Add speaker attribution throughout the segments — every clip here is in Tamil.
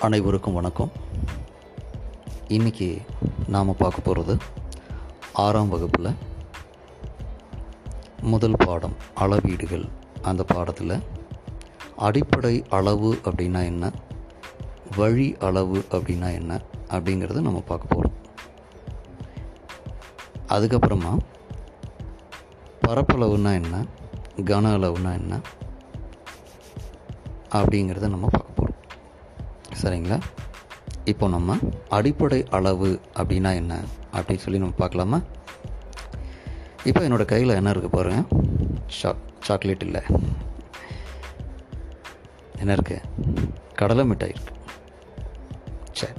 Speaker 1: அனைவருக்கும் வணக்கம். இன்றைக்கி நாம் பார்க்க போகிறது ஆறாம் வகுப்பில் முதல் பாடம் அளவீடுகள் அந்த பாடத்தில். அடிப்படை அளவு அப்படின்னா என்ன? வழி அளவு அப்படின்னா என்ன? அப்படிங்கிறத நம்ம பார்க்க போகிறோம் அதுக்கப்புறமா பரப்பளவுனா என்ன? கன அளவுனா என்ன? அப்படிங்கிறத நம்ம பார்க்க சரிங்களா இப்போ நம்ம அடிப்படை அளவு அப்படின்னா என்ன? அப்படின்னு சொல்லி நம்ம பார்க்கலாமா? இப்போ என்னோடய கையில் என்ன இருக்குது பாருங்க. சாக் சாக்லேட் இல்லை. என்ன இருக்குது கடலை மிட்டாய் இருக்கு. சரி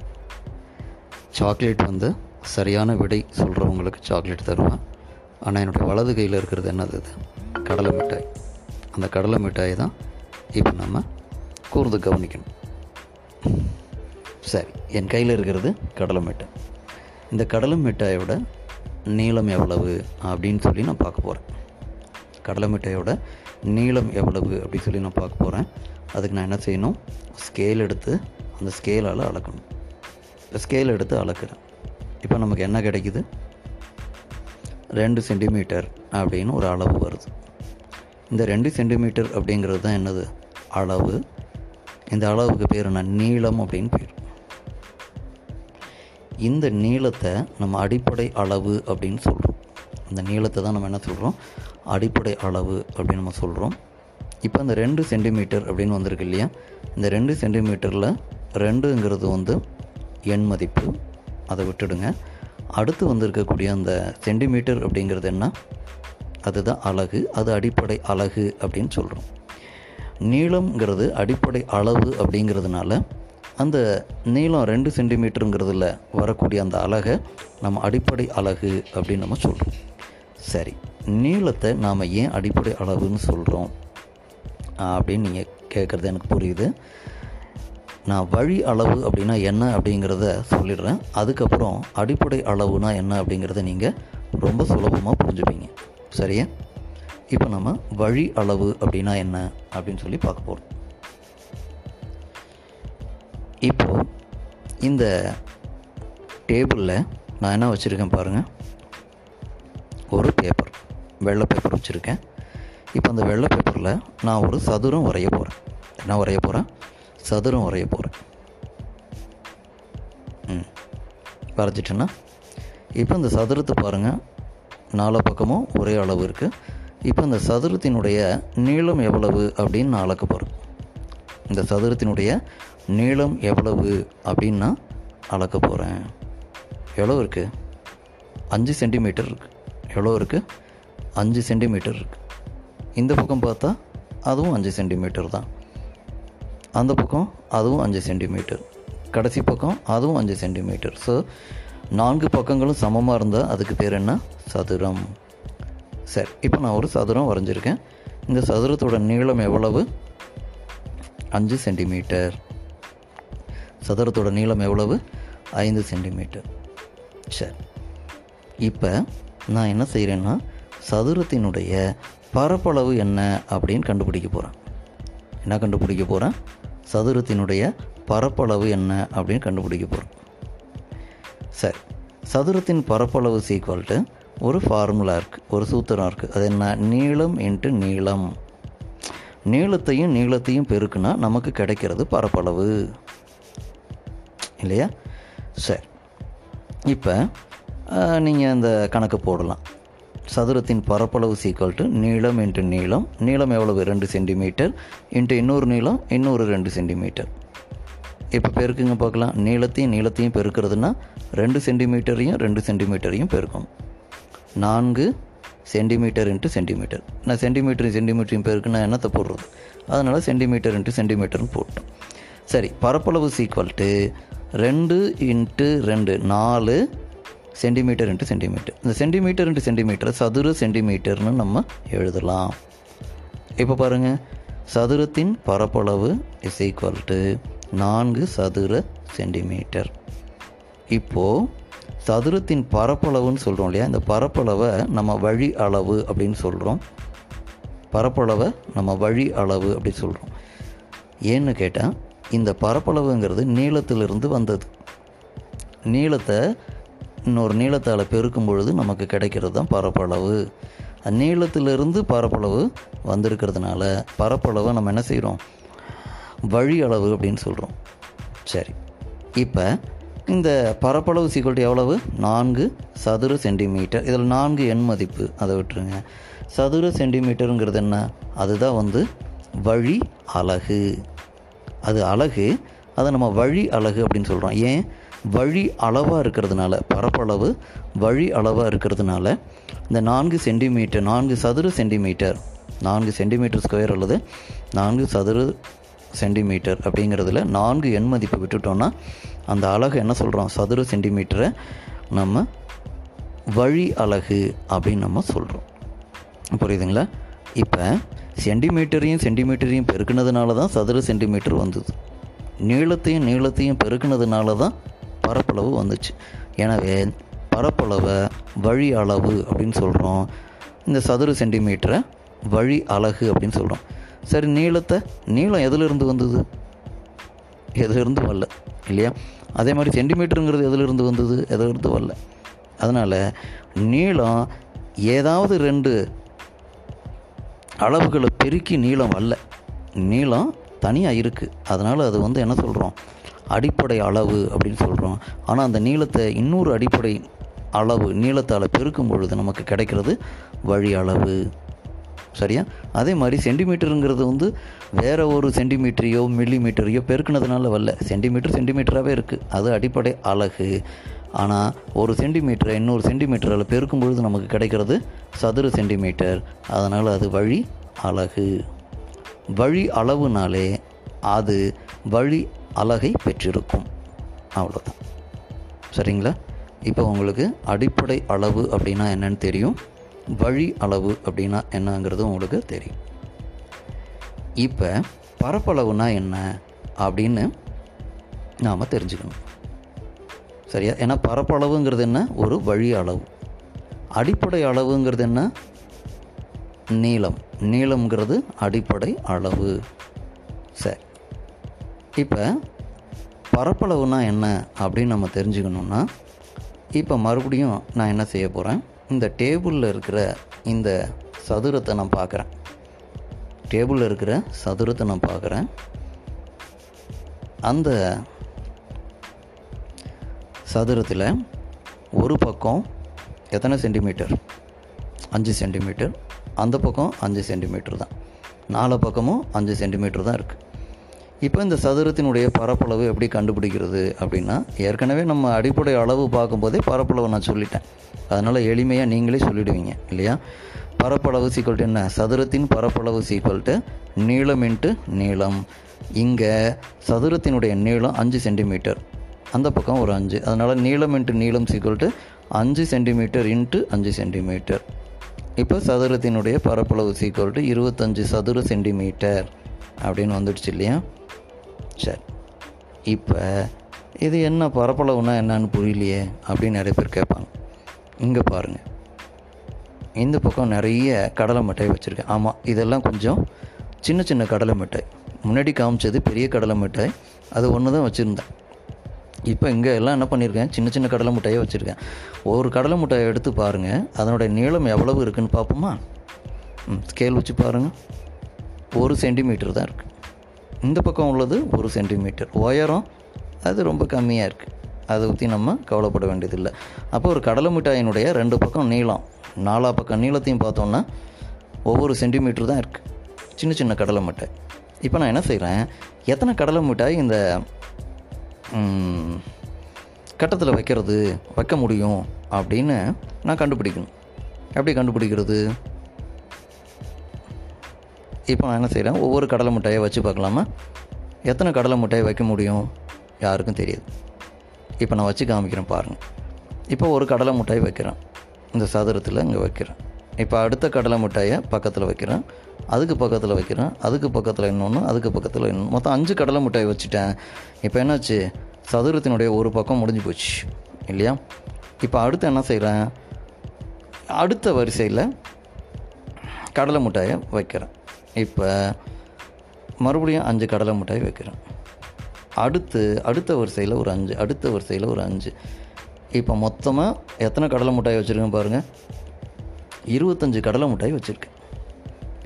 Speaker 1: சாக்லேட் வந்து சரியான விடை சொல்கிறவங்களுக்கு சாக்லேட் தருவேன். ஆனால் என்னுடைய வலது கையில் இருக்கிறது என்னது இது? கடலை மிட்டாய். அந்த கடலை மிட்டாயை தான் இப்போ நம்ம கூர்ந்து கவனிக்கணும். சரி என் கையில் இருக்கிறது கடலை மிட்டாய் இந்த கடலை மிட்டாயோட நீளம் எவ்வளவு அப்படின்னு சொல்லி நான் பார்க்க போகிறேன் கடலை மிட்டாயோட நீளம் எவ்வளவு அப்படின்னு சொல்லி நான் பார்க்க போகிறேன் அதுக்கு நான் என்ன செய்யணும்? ஸ்கேல் எடுத்து அந்த ஸ்கேலால் அளக்கணும். ஸ்கேல் எடுத்து அளக்குறேன். இப்போ நமக்கு என்ன கிடைக்குது? ரெண்டு சென்டிமீட்டர் அப்படின்னு ஒரு அளவு வருது. இந்த ரெண்டு சென்டிமீட்டர் அப்படிங்கிறது தான் என்னது? அளவு. இந்த அளவுக்கு பேர் என்ன? நீளம் அப்படின்னு பேர். இந்த நீளத்தை நம்ம அடிப்படை அளவு அப்படின்னு சொல்கிறோம் இந்த நீளத்தை தான் நம்ம என்ன சொல்கிறோம் அடிப்படை அளவு அப்படின்னு நம்ம சொல்கிறோம் இப்போ அந்த ரெண்டு சென்டிமீட்டர் அப்படின்னு வந்திருக்கு இல்லையா? இந்த ரெண்டு சென்டிமீட்டரில் ரெண்டுங்கிறது வந்து எண் மதிப்பு. அதை விட்டுடுங்க. அடுத்து வந்திருக்கக்கூடிய அந்த சென்டிமீட்டர் அப்படிங்கிறது என்ன? அதுதான் அழகு அது அடிப்படை அழகு அப்படின்னு சொல்கிறோம் நீளம்ங்கிறது அடிப்படை அளவு அப்படிங்கிறதுனால அந்த நீளம் ரெண்டு சென்டிமீட்டருங்கிறதுல வரக்கூடிய அந்த அலகை நம்ம அடிப்படை அலகு அப்படின்னு நம்ம சொல்கிறோம் சரி நீளத்தை நாம் ஏன் அடிப்படை அளவுன்னு சொல்கிறோம் அப்படின்னு நீங்கள் கேட்குறது எனக்கு புரியுது. நான் வழி அளவு அப்படின்னா என்ன அப்படிங்கிறத சொல்லிடுறேன். அதுக்கப்புறம் அடிப்படை அளவுனா என்ன அப்படிங்கிறத நீங்கள் ரொம்ப சுலபமாக புரிஞ்சுப்பீங்க. சரியா? இப்போ நம்ம வழி அளவு அப்படின்னா என்ன அப்படின்னு சொல்லி பார்க்க போகிறோம் இப்போது இந்த டேபிளில் நான் என்ன வச்சுருக்கேன் பாருங்கள் ஒரு பேப்பர் வெள்ளை பேப்பர் வச்சுருக்கேன். இப்போ அந்த வெள்ளை பேப்பரில் நான் ஒரு சதுரம் வரைய போகிறேன் என்ன வரைய போகிறேன் சதுரம் வரைய போகிறேன் ம் வரைஞ்சிட்டேன்னா? இப்போ இந்த சதுரத்தை பாருங்கள் நாலு பக்கமும் ஒரே அளவு இருக்குது இப்போ இந்த சதுரத்தினுடைய நீளம் எவ்வளவு அப்படின்னு நான் அளக்க போகிறேன் இந்த சதுரத்தினுடைய நீளம் எவ்வளவு அப்படின்னு நான் அளக்க போகிறேன் எவ்வளோ இருக்குது அஞ்சு சென்டிமீட்டர் இருக்குது எவ்வளோ இருக்குது அஞ்சு சென்டிமீட்டர் இருக்குது இந்த பக்கம் பார்த்தா அதுவும் அஞ்சு சென்டிமீட்டர் தான். அந்த பக்கம் அதுவும் அஞ்சு சென்டிமீட்டர். கடைசி பக்கம் அதுவும் அஞ்சு சென்டிமீட்டர். ஸோ நான்கு பக்கங்களும் சமமாக இருந்தால் அதுக்கு பேர் என்ன? சதுரம். சரி இப்போ நான் ஒரு சதுரம் வரைஞ்சிருக்கேன். இந்த சதுரத்தோட நீளம் எவ்வளவு? அஞ்சு சென்டிமீட்டர். சதுரத்தோட நீளம் எவ்வளவு? ஐந்து சென்டிமீட்டர். சரி இப்போ நான் என்ன செய்கிறேன்னா சதுரத்தினுடைய பரப்பளவு என்ன அப்படின்னு கண்டுபிடிக்க போகிறேன் என்ன கண்டுபிடிக்க போகிறேன் சதுரத்தினுடைய பரப்பளவு என்ன அப்படின்னு கண்டுபிடிக்க போகிறேன் சரி சதுரத்தின் பரப்பளவு சீக்வல்ட்டு ஒரு ஃபார்முலா இருக்குது ஒரு சூத்திரம் இருக்குது அது என்ன? நீளம் இன்ட்டு நீளம். நீளத்தையும் நீளத்தையும் பெருக்குனா நமக்கு கிடைக்கிறது பரப்பளவு. இல்லையா? சரி. இப்போ நீங்கள் அந்த கணக்கு போடலாம். சதுரத்தின் பரப்பளவு சீக்வல் டு நீளம் இன்ட்டு நீளம். நீளம் எவ்வளவு? ரெண்டு சென்டிமீட்டர் இன்ட்டு இன்னொரு நீளம் இன்னொரு ரெண்டு சென்டிமீட்டர் இப்போ பெருக்குங்க பார்க்கலாம். நீளத்தையும் நீளத்தையும் பெருக்கிறதுனா ரெண்டு சென்டிமீட்டரையும் ரெண்டு சென்டிமீட்டரையும் பெருக்கணும் நான்கு சென்டிமீட்டர் இன்ட்டு சென்டிமீட்டர். நான் சென்டிமீட்டர் சென்டிமீட்டரும் பேருக்கு நான் என்னத்தை போடுறது? அதனால் சென்டிமீட்டர் இன்ட்டு சென்டிமீட்டர்னு போட்டோம். சரி பரப்பளவு சீக்வல்ட்டு ரெண்டு இன்ட்டு ரெண்டு நாலு சென்டிமீட்டர் இன்ட்டு சென்டிமீட்டர். இந்த சென்டிமீட்டர் இன்ட்டு சென்டிமீட்டர் சதுர சென்டிமீட்டர்னு நம்ம எழுதலாம். இப்போ பாருங்கள் சதுரத்தின் பரப்பளவு இஸ் ஈக்குவல் டு நான்கு சதுர சென்டிமீட்டர். இப்போது சதுரத்தின் பரப்பளவுன்னு சொல்கிறோம் இல்லையா? இந்த பரப்பளவை நம்ம வழி அளவு அப்படின்னு சொல்கிறோம் பரப்பளவை நம்ம வழி அளவு அப்படி சொல்கிறோம் ஏன்னு கேட்டால் இந்த பரப்பளவுங்கிறது நீளத்திலிருந்து வந்தது. நீளத்தை இன்னொரு நீளத்தால் பெருக்கும் பொழுது நமக்கு கிடைக்கிறது தான் பரப்பளவு. நீளத்திலிருந்து பரப்பளவு வந்திருக்கிறதுனால பரப்பளவை நம்ம என்ன செய்கிறோம் வழி அளவு அப்படின்னு சொல்கிறோம் சரி. இப்போ இந்த பரப்பளவு சீக்கிரம் எவ்வளவு? நான்கு சதுர சென்டிமீட்டர் இதில் நான்கு எண் மதிப்பு. அதை விட்டுருங்க. சதுர சென்டிமீட்டருங்கிறது என்ன? அதுதான் வந்து வழி அலகு. அது அலகு அதை நம்ம வழி அலகு அப்படின்னு சொல்கிறோம் ஏன்? வழி அளவாக இருக்கிறதுனால பரப்பளவு வழி அளவாக இருக்கிறதுனால இந்த நான்கு சென்டிமீட்டர் நான்கு சதுர சென்டிமீட்டர் நான்கு சென்டிமீட்டர் ஸ்கொயர் அல்லது நான்கு சதுர சென்டிமீட்டர் அப்படிங்கிறதுல நான்கு எண் மதிப்பு விட்டுட்டோன்னா அந்த அலகு என்ன சொல்கிறோம் சதுர சென்டிமீட்டரை நம்ம வழி அலகு அப்படின்னு நம்ம சொல்கிறோம் புரியுதுங்களா? இப்போ சென்டிமீட்டரையும் சென்டிமீட்டரையும் பெருக்கினதுனால தான் சதுர சென்டிமீட்டர் வந்தது. நீளத்தையும் நீளத்தையும் பெருக்கினதுனால தான் பரப்பளவு வந்துச்சு. எனவே பரப்பளவை வழி அளவு அப்படின்னு சொல்கிறோம் இந்த சதுர சென்டிமீட்டரை வழி அலகு அப்படின்னு சொல்கிறோம் சரி நீளத்தை நீளம் எதிலிருந்து வந்தது? எதிலிருந்து வரல இல்லையா? அதே மாதிரி சென்டிமீட்டருங்கிறது எதிலிருந்து வந்தது? எதிலிருந்து வரல. அதனால் நீளம் ஏதாவது ரெண்டு அளவுகளை பெருக்கி நீளம் வரல நீளம் தனியாக இருக்குது அதனால் அது வந்து என்ன சொல்கிறோம் அடிப்படை அளவு அப்படின்னு சொல்கிறோம் ஆனால் அந்த நீளத்தை இன்னொரு அடிப்படை அளவு நீளத்தால் பெருக்கும் பொழுது நமக்கு கிடைக்கிறது வழி அளவு. சரியா? அதே மாதிரி சென்டிமீட்டருங்கிறது வந்து வேறு ஒரு சென்டிமீட்டரையோ மில்லி மீட்டரையோ பெருக்குனதுனால வரல. சென்டிமீட்டர் சென்டிமீட்டராகவே இருக்குது அது அடிப்படை அலகு. ஆனால் ஒரு சென்டிமீட்டரை இன்னொரு சென்டிமீட்டரால் பெருக்கும் பொழுது நமக்கு கிடைக்கிறது சதுர சென்டிமீட்டர். அதனால் அது வழி அலகு. வழி அளவுனாலே அது வழி அலகை பெற்றிருக்கும். அவ்வளோதான் சரிங்களா? இப்போ உங்களுக்கு அடிப்படை அளவு அப்படின்னா என்னன்னு தெரியும். வழி அளவு அப்படின்னா என்னங்கிறது உங்களுக்கு தெரியும். இப்போ பரப்பளவுனா என்ன அப்படின்னு நாம் தெரிஞ்சுக்கணும். சரியா? ஏன்னா பரப்பளவுங்கிறது என்ன? ஒரு வழி அளவு. அடிப்படை அளவுங்கிறது என்ன? நீளம். நீளம்ங்கிறது அடிப்படை அளவு. சரி. இப்போ பரப்பளவுனா என்ன அப்படின்னு நம்ம தெரிஞ்சுக்கணுன்னா இப்போ மறுபடியும் நான் என்ன செய்ய போகிறேன் இந்த டேபிளில் இருக்கிற இந்த சதுரத்தை நான் பார்க்குறேன். டேபிளில் இருக்கிற சதுரத்தை நான் பார்க்குறேன். அந்த சதுரத்தில் ஒரு பக்கம் எத்தனை சென்டிமீட்டர்? அஞ்சு சென்டிமீட்டர். அந்த பக்கம் அஞ்சு சென்டிமீட்டர் தான். நாலு பக்கமும் அஞ்சு சென்டிமீட்டர் தான் இருக்குது இப்போ இந்த சதுரத்தினுடைய பரப்பளவு எப்படி கண்டுபிடிக்கிறது அப்படின்னா ஏற்கனவே நம்ம அடிப்படை அளவு பார்க்கும்போதே பரப்பளவு நான் சொல்லிட்டேன். அதனால் எளிமையாக நீங்களே சொல்லிடுவீங்க இல்லையா? பரப்பளவு சீக்வல்ட்டு என்ன? சதுரத்தின் பரப்பளவு சீக்வல்ட்டு நீளம் இன்ட்டு நீளம். இங்கே சதுரத்தினுடைய நீளம் அஞ்சு சென்டிமீட்டர் அந்த பக்கம் ஒரு அஞ்சு. அதனால் நீளம் இன்ட்டு நீளம் சீக்வல்ட்டு அஞ்சு சென்டிமீட்டர் இன்ட்டு அஞ்சு சென்டிமீட்டர் இப்போ சதுரத்தினுடைய பரப்பளவு சீக்வல்ட்டு இருபத்தஞ்சு சதுர சென்டிமீட்டர் அப்படின்னு வந்துடுச்சு இல்லையா? சரி. இப்போ இது என்ன பரப்பளவுனா என்னன்னு புரியலையே அப்படின்னு நிறைய பேர் கேட்பாங்க. இங்கே பாருங்கள் இந்த பக்கம் நிறைய கடலை மிட்டாய் வச்சுருக்கேன். ஆமாம் இதெல்லாம் கொஞ்சம் சின்ன சின்ன கடலை மிட்டாய். முன்னாடி காமிச்சது பெரிய கடலை மிட்டாய். அது ஒன்று தான் வச்சுருந்தேன். இப்போ இங்கே எல்லாம் என்ன பண்ணியிருக்கேன் சின்ன சின்ன கடலை மிட்டாயை வச்சுருக்கேன். ஒரு கடலை மிட்டாயை எடுத்து பாருங்கள் அதனுடைய நீளம் எவ்வளவு இருக்குன்னு பார்ப்போமா? ம் ஸ்கேல் வச்சு பாருங்கள் ஒரு சென்டிமீட்டர் தான் இருக்குது இந்த பக்கம் உள்ளது ஒரு சென்டிமீட்டர் உயரம் அது ரொம்ப கம்மியாக இருக்குது அதை பற்றி நம்ம கவலைப்பட வேண்டியதில்லை. அப்போ ஒரு கடலை மிட்டாயினுடைய ரெண்டு பக்கம் நீளம். நாலா பக்கம் நீளத்தையும் பார்த்தோன்னா ஒவ்வொரு சென்டிமீட்டர் தான் இருக்குது சின்ன சின்ன கடலை மிட்டாய். இப்போ நான் என்ன செய்கிறேன் எத்தனை கடலை மிட்டாய் இந்த கட்டத்தில் வைக்கிறது வைக்க முடியும் அப்படின்னு நான் கண்டுபிடிக்கணும். எப்படி கண்டுபிடிக்கிறது? இப்போ நான் என்ன செய்கிறேன் ஒவ்வொரு கடலை முட்டையை வச்சு பார்க்கலாமா? எத்தனை கடலை மிட்டாயை வைக்க முடியும்? யாருக்கும் தெரியாது. இப்போ நான் வச்சு காமிக்கிறேன் பாருங்கள் இப்போ ஒரு கடலை மிட்டாய் வைக்கிறேன். இந்த சதுரத்தில் இங்கே வைக்கிறேன். இப்போ அடுத்த கடலை மிட்டாயை பக்கத்தில் வைக்கிறேன். அதுக்கு பக்கத்தில் வைக்கிறேன். அதுக்கு பக்கத்தில் இன்னொன்று அதுக்கு பக்கத்தில் இன்னொன்று மொத்தம் அஞ்சு கடலை மிட்டாய் வச்சுட்டேன். இப்போ என்னாச்சு? சதுரத்தினுடைய ஒரு பக்கம் முடிஞ்சு போச்சு. இல்லையா? இப்போ அடுத்து என்ன செய்கிறேன் அடுத்த வரிசையில் கடலை மிட்டாயை வைக்கிறேன். இப்போ மறுபடியும் அஞ்சு கடலை மிட்டாய் வைக்கிறேன். அடுத்து அடுத்த வரிசையில் ஒரு அஞ்சு அடுத்த வரிசையில் ஒரு அஞ்சு. இப்போ மொத்தமாக எத்தனை கடலை மிட்டாய் வச்சுருக்கேன் பாருங்கள் இருபத்தஞ்சு கடலை மிட்டாய் வச்சுருக்கேன்.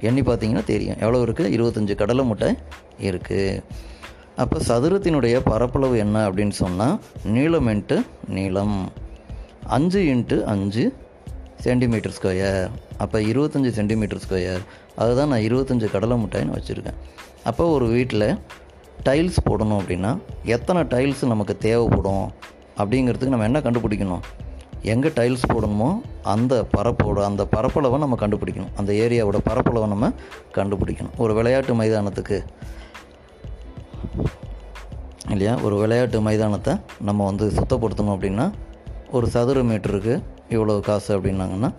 Speaker 1: எண்ணி பார்த்தீங்கன்னா தெரியும். எவ்வளோ இருக்குது இருபத்தஞ்சு கடலை மிட்டாய் இருக்குது அப்போ சதுரத்தினுடைய பரப்பளவு என்ன அப்படின்னு சொன்னால் நீளம் இன்ட்டு நீளம். அஞ்சு இன்ட்டு அஞ்சு சென்டிமீட்டர் ஸ்கொயர். அப்போ இருபத்தஞ்சி சென்டிமீட்டர் ஸ்கொயர். அதுதான் நான் இருபத்தஞ்சி கடலை மிட்டாய்னு வச்சுருக்கேன். அப்போ ஒரு வீட்டில் டைல்ஸ் போடணும் அப்படின்னா எத்தனை டைல்ஸ் நமக்கு தேவைப்படும் அப்படிங்கிறதுக்கு நம்ம என்ன கண்டுபிடிக்கணும்? எங்கே டைல்ஸ் போடணுமோ அந்த பரப்போட அந்த பரப்பளவை நம்ம கண்டுபிடிக்கணும். அந்த ஏரியாவோட பரப்பளவை நம்ம கண்டுபிடிக்கணும். ஒரு விளையாட்டு மைதானத்துக்கு இல்லையா? ஒரு விளையாட்டு மைதானத்தை நம்ம வந்து சுத்தப்படுத்தணும் அப்படின்னா ஒரு சதுர மீட்டருக்கு இவ்வளோ காசு அப்படின்னாங்கன்னா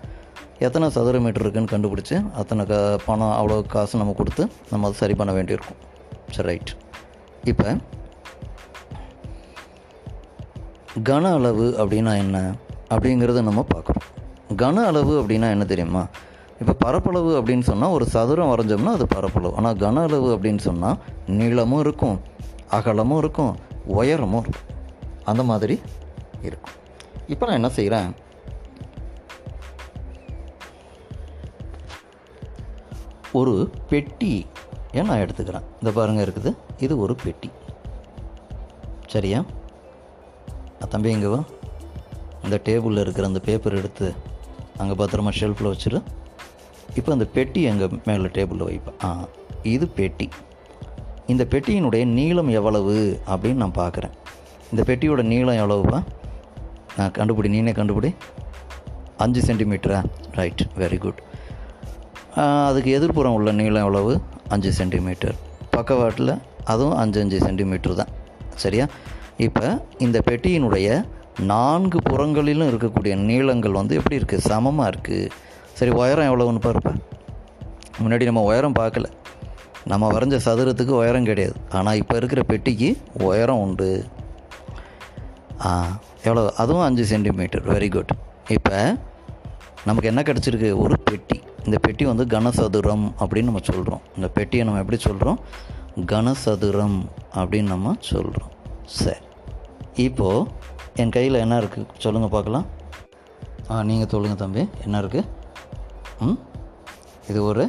Speaker 1: எத்தனை சதுர மீட்டர் இருக்குன்னு கண்டுபிடிச்சி அத்தனை க பணம் அவ்வளோ காசு நம்ம கொடுத்து நம்ம அதை சரி பண்ண வேண்டியிருக்கும். சரி ரைட் இப்போ கன அளவு அப்படின்னா என்ன அப்படிங்கிறத நம்ம பார்க்குறோம் கன அளவு அப்படின்னா என்ன தெரியுமா? இப்போ பரப்பளவு அப்படின்னு சொன்னால் ஒரு சதுரம் வரைஞ்சோம்னா அது பரப்பளவு. ஆனால் கன அளவு அப்படின்னு சொன்னால் நீளமும் இருக்கும் அகலமும் இருக்கும் உயரமும் இருக்கும். அந்த மாதிரி இருக்கும். இப்போ நான் என்ன செய்கிறேன் ஒரு பெட்டி. நான் எடுத்துக்கிறேன்? இந்த பாருங்கள் இருக்குது. இது ஒரு பெட்டி. சரியா? தம்பி இங்கே வா. இந்த டேபிளில் இருக்கிற அந்த பேப்பர் எடுத்து அங்கே பத்திரமா ஷெல்ஃபில் வச்சுரு. இப்போ அந்த பெட்டி எங்கள் மேலே டேபிளில் வைப்பேன் ஆ இது பெட்டி. இந்த பெட்டியினுடைய நீளம் எவ்வளவு அப்படின்னு நான் பார்க்குறேன் இந்த பெட்டியோட நீளம் எவ்வளவுப்பா? நான் கண்டுபிடி. நீனே கண்டுபிடி. அஞ்சு சென்டிமீட்டரா ரைட் வெரி குட் அதுக்கு எதிர்ப்புறம் உள்ள நீளம் எவ்வளவு? அஞ்சு சென்டிமீட்டர் பக்கவாட்டில் அதுவும் அஞ்சு அஞ்சு சென்டிமீட்டர் தான். சரியா? இப்போ இந்த பெட்டியினுடைய நான்கு புறங்களிலும் இருக்கக்கூடிய நீளங்கள் வந்து எப்படி இருக்குது சமமாக இருக்குது சரி உயரம் எவ்வளோன்னு பாருப்பா. முன்னாடி நம்ம உயரம் பார்க்கல. நம்ம வரைஞ்ச சதுரத்துக்கு உயரம் கிடையாது. ஆனால் இப்போ இருக்கிற பெட்டிக்கு உயரம் உண்டு. ஆ எவ்வளோ அதுவும் அஞ்சு சென்டிமீட்டர் வெரி குட் இப்போ நமக்கு என்ன கிடச்சிருக்கு? ஒரு பெட்டி. இந்த பெட்டி வந்து கனசதுரம் அப்படின்னு நம்ம சொல்கிறோம் இந்த பெட்டியை நம்ம எப்படி சொல்கிறோம் கனசதுரம் அப்படின்னு நம்ம சொல்கிறோம் சரி. இப்போது என் கையில் என்ன இருக்குது சொல்லுங்கள் பார்க்கலாம். ஆ நீங்கள் சொல்லுங்கள் தம்பி. என்ன இருக்குது ம்? இது ஒரு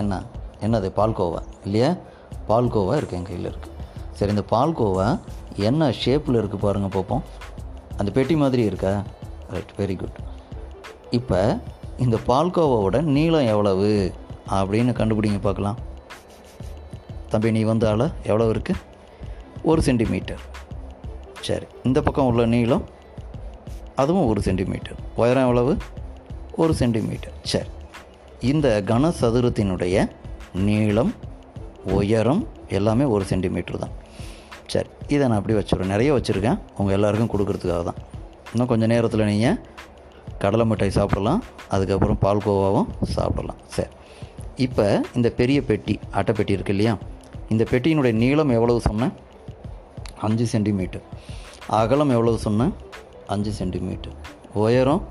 Speaker 1: என்ன? என்னது? பால்கோவா. இல்லையா? பால்கோவா இருக்குது என் கையில் இருக்குது சரி இந்த பால்கோவா என்ன ஷேப்பில் இருக்குது பாருங்கள் பார்ப்போம். அந்த பெட்டி மாதிரி இருக்கா? ரைட் வெரி குட் இப்போ இந்த பால்கோவாவோட நீளம் எவ்வளவு? அப்படின்னு கண்டுபிடிங்க பார்க்கலாம். தம்பி நீ வந்த ஆள எவ்வளோ இருக்குது ஒரு சென்டிமீட்டர். சரி இந்த பக்கம் உள்ள நீளம் அதுவும் ஒரு சென்டிமீட்டர். உயரம் எவ்வளவு? ஒரு சென்டிமீட்டர். சரி இந்த கனசதுரத்தினுடைய நீளம் உயரம் எல்லாமே ஒரு சென்டிமீட்டர் தான். சரி இதை நான் அப்படி வச்சுருவேன் நிறைய வச்சுருக்கேன். உங்கள் எல்லாருக்கும் கொடுக்கறதுக்காக தான். இன்னும் கொஞ்சம் நேரத்தில் நீங்கள் கடலை மிட்டாய் சாப்பிடலாம் அதுக்கப்புறம் பால்கோவாவும் சாப்பிடலாம். சரி. இப்போ இந்த பெரிய பெட்டி அட்டை பெட்டி இருக்கு இல்லையா? இந்த பெட்டியினுடைய நீளம் எவ்வளவு சொன்னேன் அஞ்சு சென்டிமீட்டர். அகலம் எவ்வளவு சொன்னேன் அஞ்சு சென்டிமீட்டர். உயரம்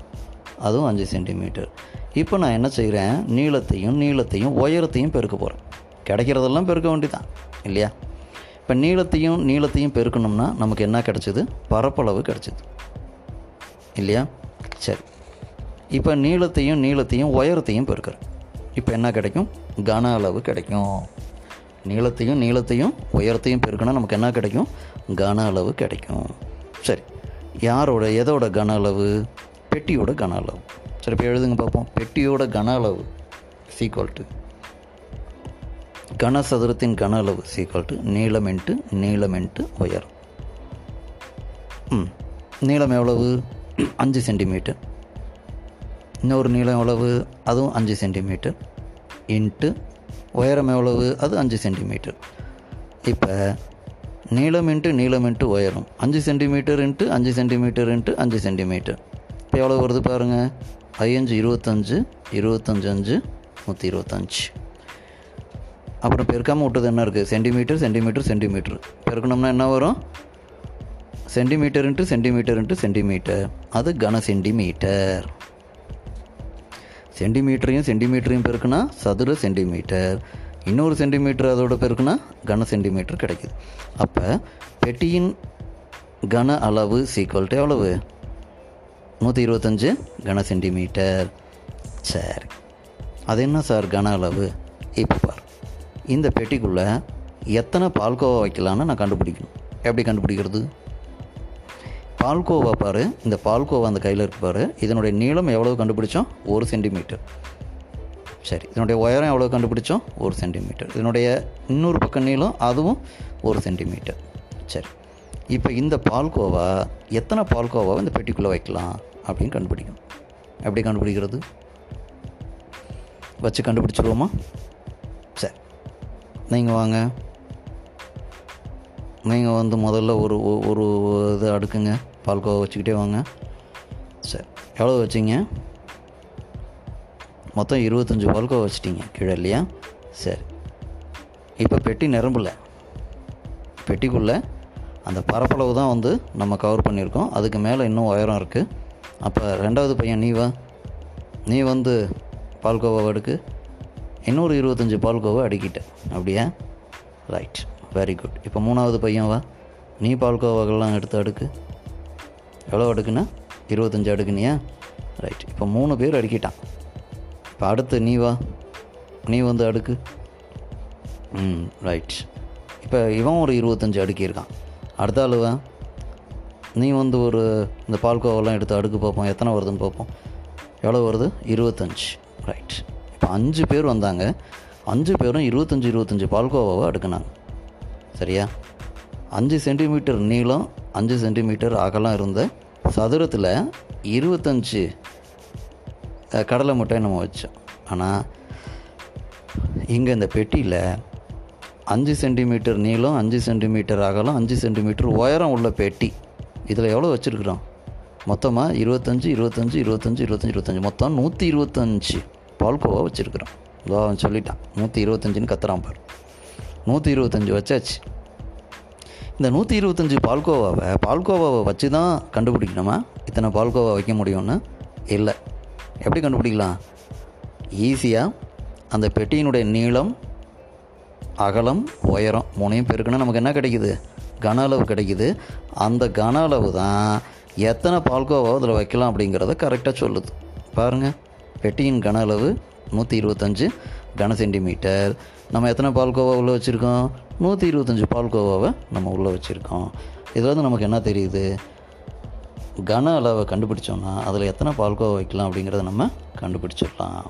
Speaker 1: அதுவும் அஞ்சு சென்டிமீட்டர். இப்போ நான் என்ன செய்கிறேன் நீளத்தையும் நீளத்தையும் உயரத்தையும் பெருக்க போகிறேன் கிடைக்கிறதெல்லாம் பெருக்க வேண்டிதான் இல்லையா? இப்போ நீளத்தையும் நீளத்தையும் பெருக்கணும்னா நமக்கு என்ன கிடச்சிது? பரப்பளவு கிடச்சிது இல்லையா? சரி. இப்போ நீளத்தையும் நீளத்தையும் உயரத்தையும் பெருக்கிறேன் இப்போ என்ன கிடைக்கும்? கன அளவு கிடைக்கும். நீளத்தையும் நீளத்தையும் உயரத்தையும் பெருக்கினா நமக்கு என்ன கிடைக்கும்? கன அளவு கிடைக்கும். சரி. யாரோட எதோட கன அளவு? பெட்டியோட கன அளவு. சரி இப்போ எழுதுங்க பார்ப்போம் பெட்டியோட கன அளவு சீக்வல் டு கனசதுரத்தின் கன அளவு சீக்வல் டு நீளம் இன்ட்டு நீளம் இன்ட்டு உயரம். ம். நீளம் எவ்வளவு? அஞ்சு சென்டிமீட்டர். இன்னொரு நீளம் எவ்வளவு? அதுவும் அஞ்சு சென்டிமீட்டர். இன்ட்டு உயரம் எவ்வளவு? அது அஞ்சு சென்டிமீட்டர். இப்போ நீளம் இன்ட்டு நீளம் இன்ட்டு உயரம். அஞ்சு சென்டிமீட்டர் இன்ட்டு அஞ்சு சென்டிமீட்டர் இன்ட்டு அஞ்சு சென்டிமீட்டர். இப்போ எவ்வளோ வருது பாருங்கள் ஐயஞ்சு இருபத்தஞ்சு இருபத்தஞ்சு அஞ்சு நூற்றி இருபத்தஞ்சு. அப்புறம் பெருக்காமல் விட்டது என்ன இருக்குது சென்டிமீட்டர் சென்டிமீட்டர் சென்டிமீட்டர். பெருக்கணும்னா என்ன வரும்? Centimetre into centimetre into centimetre. அது கன சென்டிமீட்டர். சென்டிமீட்டரையும் சென்டிமீட்டரையும் பெருக்குனா சதுர சென்டிமீட்டர். இன்னொரு சென்டிமீட்டர் அதோட பெருக்குனா கன சென்டிமீட்டர் கிடைக்குது. அப்போ பெட்டியின் கன அளவு சீக்வல் டு எவ்வளவு? நூற்றி இருபத்தஞ்சு கன சென்டிமீட்டர். சரி. அது என்ன சார் கன அளவு? இப்போ பார். இந்த பெட்டிக்குள்ளே எத்தனை பால்கோவா வைக்கலான்னு நான் கண்டுபிடிக்கணும். எப்படி கண்டுபிடிக்கிறது? பால்கோவா பாரு. இந்த பால்கோவா அந்த கையில் இருப்பார் இதனுடைய நீளம் எவ்வளவு கண்டுபிடிச்சோம்? ஒரு சென்டிமீட்டர். சரி இதனுடைய உயரம் எவ்வளோ கண்டுபிடிச்சோம்? ஒரு சென்டிமீட்டர். இதனுடைய இன்னொரு பக்கம் நீளம் அதுவும் ஒரு சென்டிமீட்டர். சரி இப்போ இந்த பால்கோவா எத்தனை பால்கோவாவை இந்த பெட்டிக்குள்ளே வைக்கலாம் அப்படின்னு கண்டுபிடிக்கும். எப்படி கண்டுபிடிக்கிறது? வச்சு கண்டுபிடிச்சிருவோமா? சரி நீங்கள் வாங்க. நீங்கள் வந்து முதல்ல ஒரு ஒ- ஒரு இது அடுக்குங்க. பால்கோவா வச்சுக்கிட்டே வாங்க. சரி எவ்வளோ வச்சிங்க? மொத்தம் இருபத்தஞ்சி பால்கோவா வச்சிட்டிங்க கீழே இல்லையா? சரி. இப்போ பெட்டி நிரம்பல. பெட்டிக்குள்ளே அந்த பரப்பளவு தான் வந்து நம்ம கவர் பண்ணியிருக்கோம். அதுக்கு மேலே இன்னும் உயரம் இருக்குது அப்போ ரெண்டாவது பையன் நீ வா. நீ வந்து பால்கோவா அடுக்கு இன்னொரு இருபத்தஞ்சி பால்கோவா அடுக்கிட்ட. அப்படியா? ரைட் வெரி குட் இப்போ மூணாவது பையன் வா. நீ பால்கோவாக்கெல்லாம் எடுத்து அடுக்கு. எவ்வளோ அடுக்குண்ணா இருபத்தஞ்சி அடுக்குனியா ரைட் இப்போ மூணு பேர் அடுக்கிட்டான். இப்போ அடுத்து நீ வா. நீ வந்து அடுக்கு. ம் ரைட் இப்போ இவன் ஒரு இருபத்தஞ்சி அடுக்கியிருக்கான் அடுத்த ஆளுவன் நீ வந்து ஒரு இந்த பால்கோவெல்லாம் எடுத்து அடுக்கு பார்ப்போம். எத்தனை வருதுன்னு பார்ப்போம். எவ்வளோ வருது? இருபத்தஞ்சி. ரைட் இப்போ அஞ்சு பேர் வந்தாங்க. அஞ்சு பேரும் இருபத்தஞ்சி இருபத்தஞ்சி பால்கோவாவை அடுக்குனாங்க. சரியா? அஞ்சு சென்டிமீட்டர் நீளம் அஞ்சு சென்டிமீட்டர் அகலம் இருந்த சதுரத்தில் இருபத்தஞ்சி கடலை முட்டையை நம்ம வச்சோம். ஆனால் இங்கே இந்த பெட்டியில் அஞ்சு சென்டிமீட்டர் நீளம் அஞ்சு சென்டிமீட்டர் அகலம் அஞ்சு சென்டிமீட்டர் உயரம் உள்ள பெட்டி. இதில் எவ்வளோ வச்சுருக்குறோம்? மொத்தமாக இருபத்தஞ்சி இருபத்தஞ்சி இருபத்தஞ்சி இருபத்தஞ்சி இருபத்தஞ்சி. மொத்தம் நூற்றி இருபத்தஞ்சி பால்கோவா வச்சுருக்குறோம். இதோ அவன் சொல்லிட்டான். நூற்றி இருபத்தஞ்சின்னு கத்துறான் பாரு. நூற்றி இருபத்தஞ்சி வச்சாச்சு. இந்த நூற்றி இருபத்தஞ்சி பால்கோவாவை பால்கோவாவை வச்சு தான் கண்டுபிடிக்கணுமா? இத்தனை பால்கோவா வைக்க முடியும்னு? இல்லை. எப்படி கண்டுபிடிக்கலாம்? ஈஸியாக அந்த பெட்டியினுடைய நீளம் அகலம் உயரம் மூணையும் பெருக்குன்னா நமக்கு என்ன கிடைக்குது? கன அளவு கிடைக்குது. அந்த கன அளவு தான் எத்தனை பால்கோவாவை அதில் வைக்கலாம் அப்படிங்கிறத கரெக்டாக சொல்லுது. பாருங்கள் பெட்டியின் கன அளவு நூற்றி இருபத்தஞ்சு கன சென்டிமீட்டர். நம்ம எத்தனை பால்கோவா உள்ளே வச்சுருக்கோம்? நூற்றி இருபத்தஞ்சி பால்கோவாவை நம்ம உள்ளே வச்சுருக்கோம். இதில் வந்து நமக்கு என்ன தெரியுது? கன அளவை கண்டுபிடிச்சோன்னா அதில் எத்தனை பால்கோவா வைக்கலாம் அப்படிங்கிறத நம்ம கண்டுபிடிச்சிடலாம்.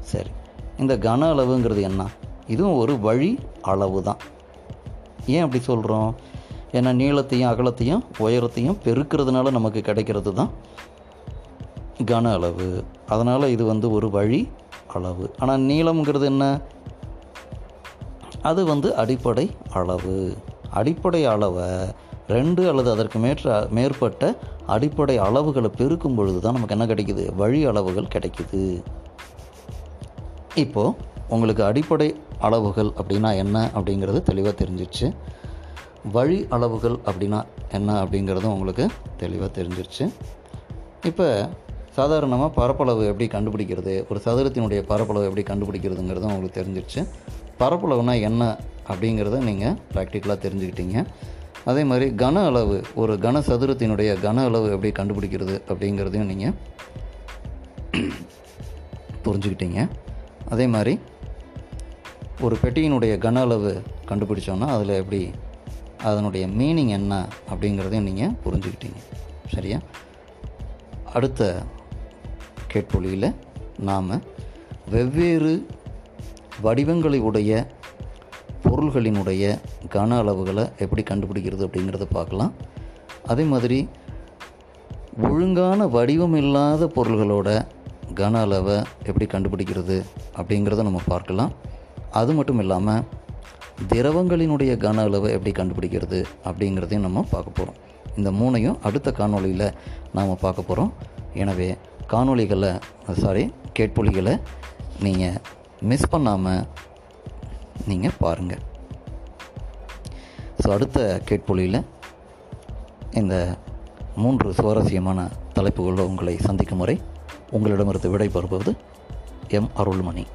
Speaker 1: சரி. இந்த கன அளவுங்கிறது என்ன? இதுவும் ஒரு வழி அளவு தான் ஏன் அப்படி சொல்கிறோம் ஏன்னா நீளத்தையும் அகலத்தையும் உயரத்தையும் பெருக்கிறதுனால நமக்கு கிடைக்கிறது தான் கன அளவு. அதனால் இது வந்து ஒரு வழி அளவு. ஆனால் நீளம்ங்கிறது என்ன? அது வந்து அடிப்படை அளவு. அடிப்படை அளவை ரெண்டு அல்லது அதற்கு மேற்ற மேற்பட்ட அடிப்படை அளவுகளை பெருக்கும் பொழுது தான் நமக்கு என்ன கிடைக்குது? வழி அளவுகள் கிடைக்குது. இப்போது உங்களுக்கு அடிப்படை அளவுகள் அப்படின்னா என்ன அப்படிங்கிறது தெளிவாக தெரிஞ்சிச்சு வழி அளவுகள் அப்படின்னா என்ன அப்படிங்கிறதும் உங்களுக்கு தெளிவாக தெரிஞ்சிருச்சு. இப்போ சாதாரணமாக பரப்பளவு எப்படி கண்டுபிடிக்கிறது? ஒரு சதுரத்தினுடைய பரப்பளவு எப்படி கண்டுபிடிக்கிறதுங்கிறதும் உங்களுக்கு தெரிஞ்சிருச்சு. பரப்பளவுனா என்ன அப்படிங்கிறத நீங்கள் ப்ராக்டிக்கலாக தெரிஞ்சுக்கிட்டீங்க. அதே மாதிரி கன அளவு ஒரு கன சதுரத்தினுடைய கன அளவு எப்படி கண்டுபிடிக்கிறது அப்படிங்கிறதையும் நீங்கள் புரிஞ்சுக்கிட்டீங்க. அதே மாதிரி ஒரு பெட்டியினுடைய கன அளவு கண்டுபிடிச்சோன்னா அதில் எப்படி அதனுடைய மீனிங் என்ன அப்படிங்கிறதையும் நீங்கள் புரிஞ்சுக்கிட்டீங்க. சரியா? அடுத்த கேட்பொழியில் நாம் வெவ்வேறு வடிவங்களை உடைய பொருள்களினுடைய கன அளவுகளை எப்படி கண்டுபிடிக்கிறது அப்படிங்கிறத பார்க்கலாம். அதே மாதிரி ஒழுங்கான வடிவம் இல்லாத பொருள்களோட கன அளவை எப்படி கண்டுபிடிக்கிறது அப்படிங்கிறத நம்ம பார்க்கலாம். அது மட்டும் இல்லாமல் திரவங்களினுடைய கன அளவை எப்படி கண்டுபிடிக்கிறது அப்படிங்கிறதையும் நம்ம பார்க்க போகிறோம் இந்த மூணையும் அடுத்த காணொளியில் நாம் பார்க்க போகிறோம் எனவே காணொளிகளை சாரி கேட்பொலிகளை நீங்கள் மிஸ் பண்ணாமல் நீங்கள் பாருங்கள் ஸோ அடுத்த கேட்பொலியில் இந்த மூன்று சுவாரஸ்யமான தலைப்புகளில் உங்களை சந்திக்கும் வரை உங்களிடமிருந்து விடைபெறுவது எம் அருள்மணி.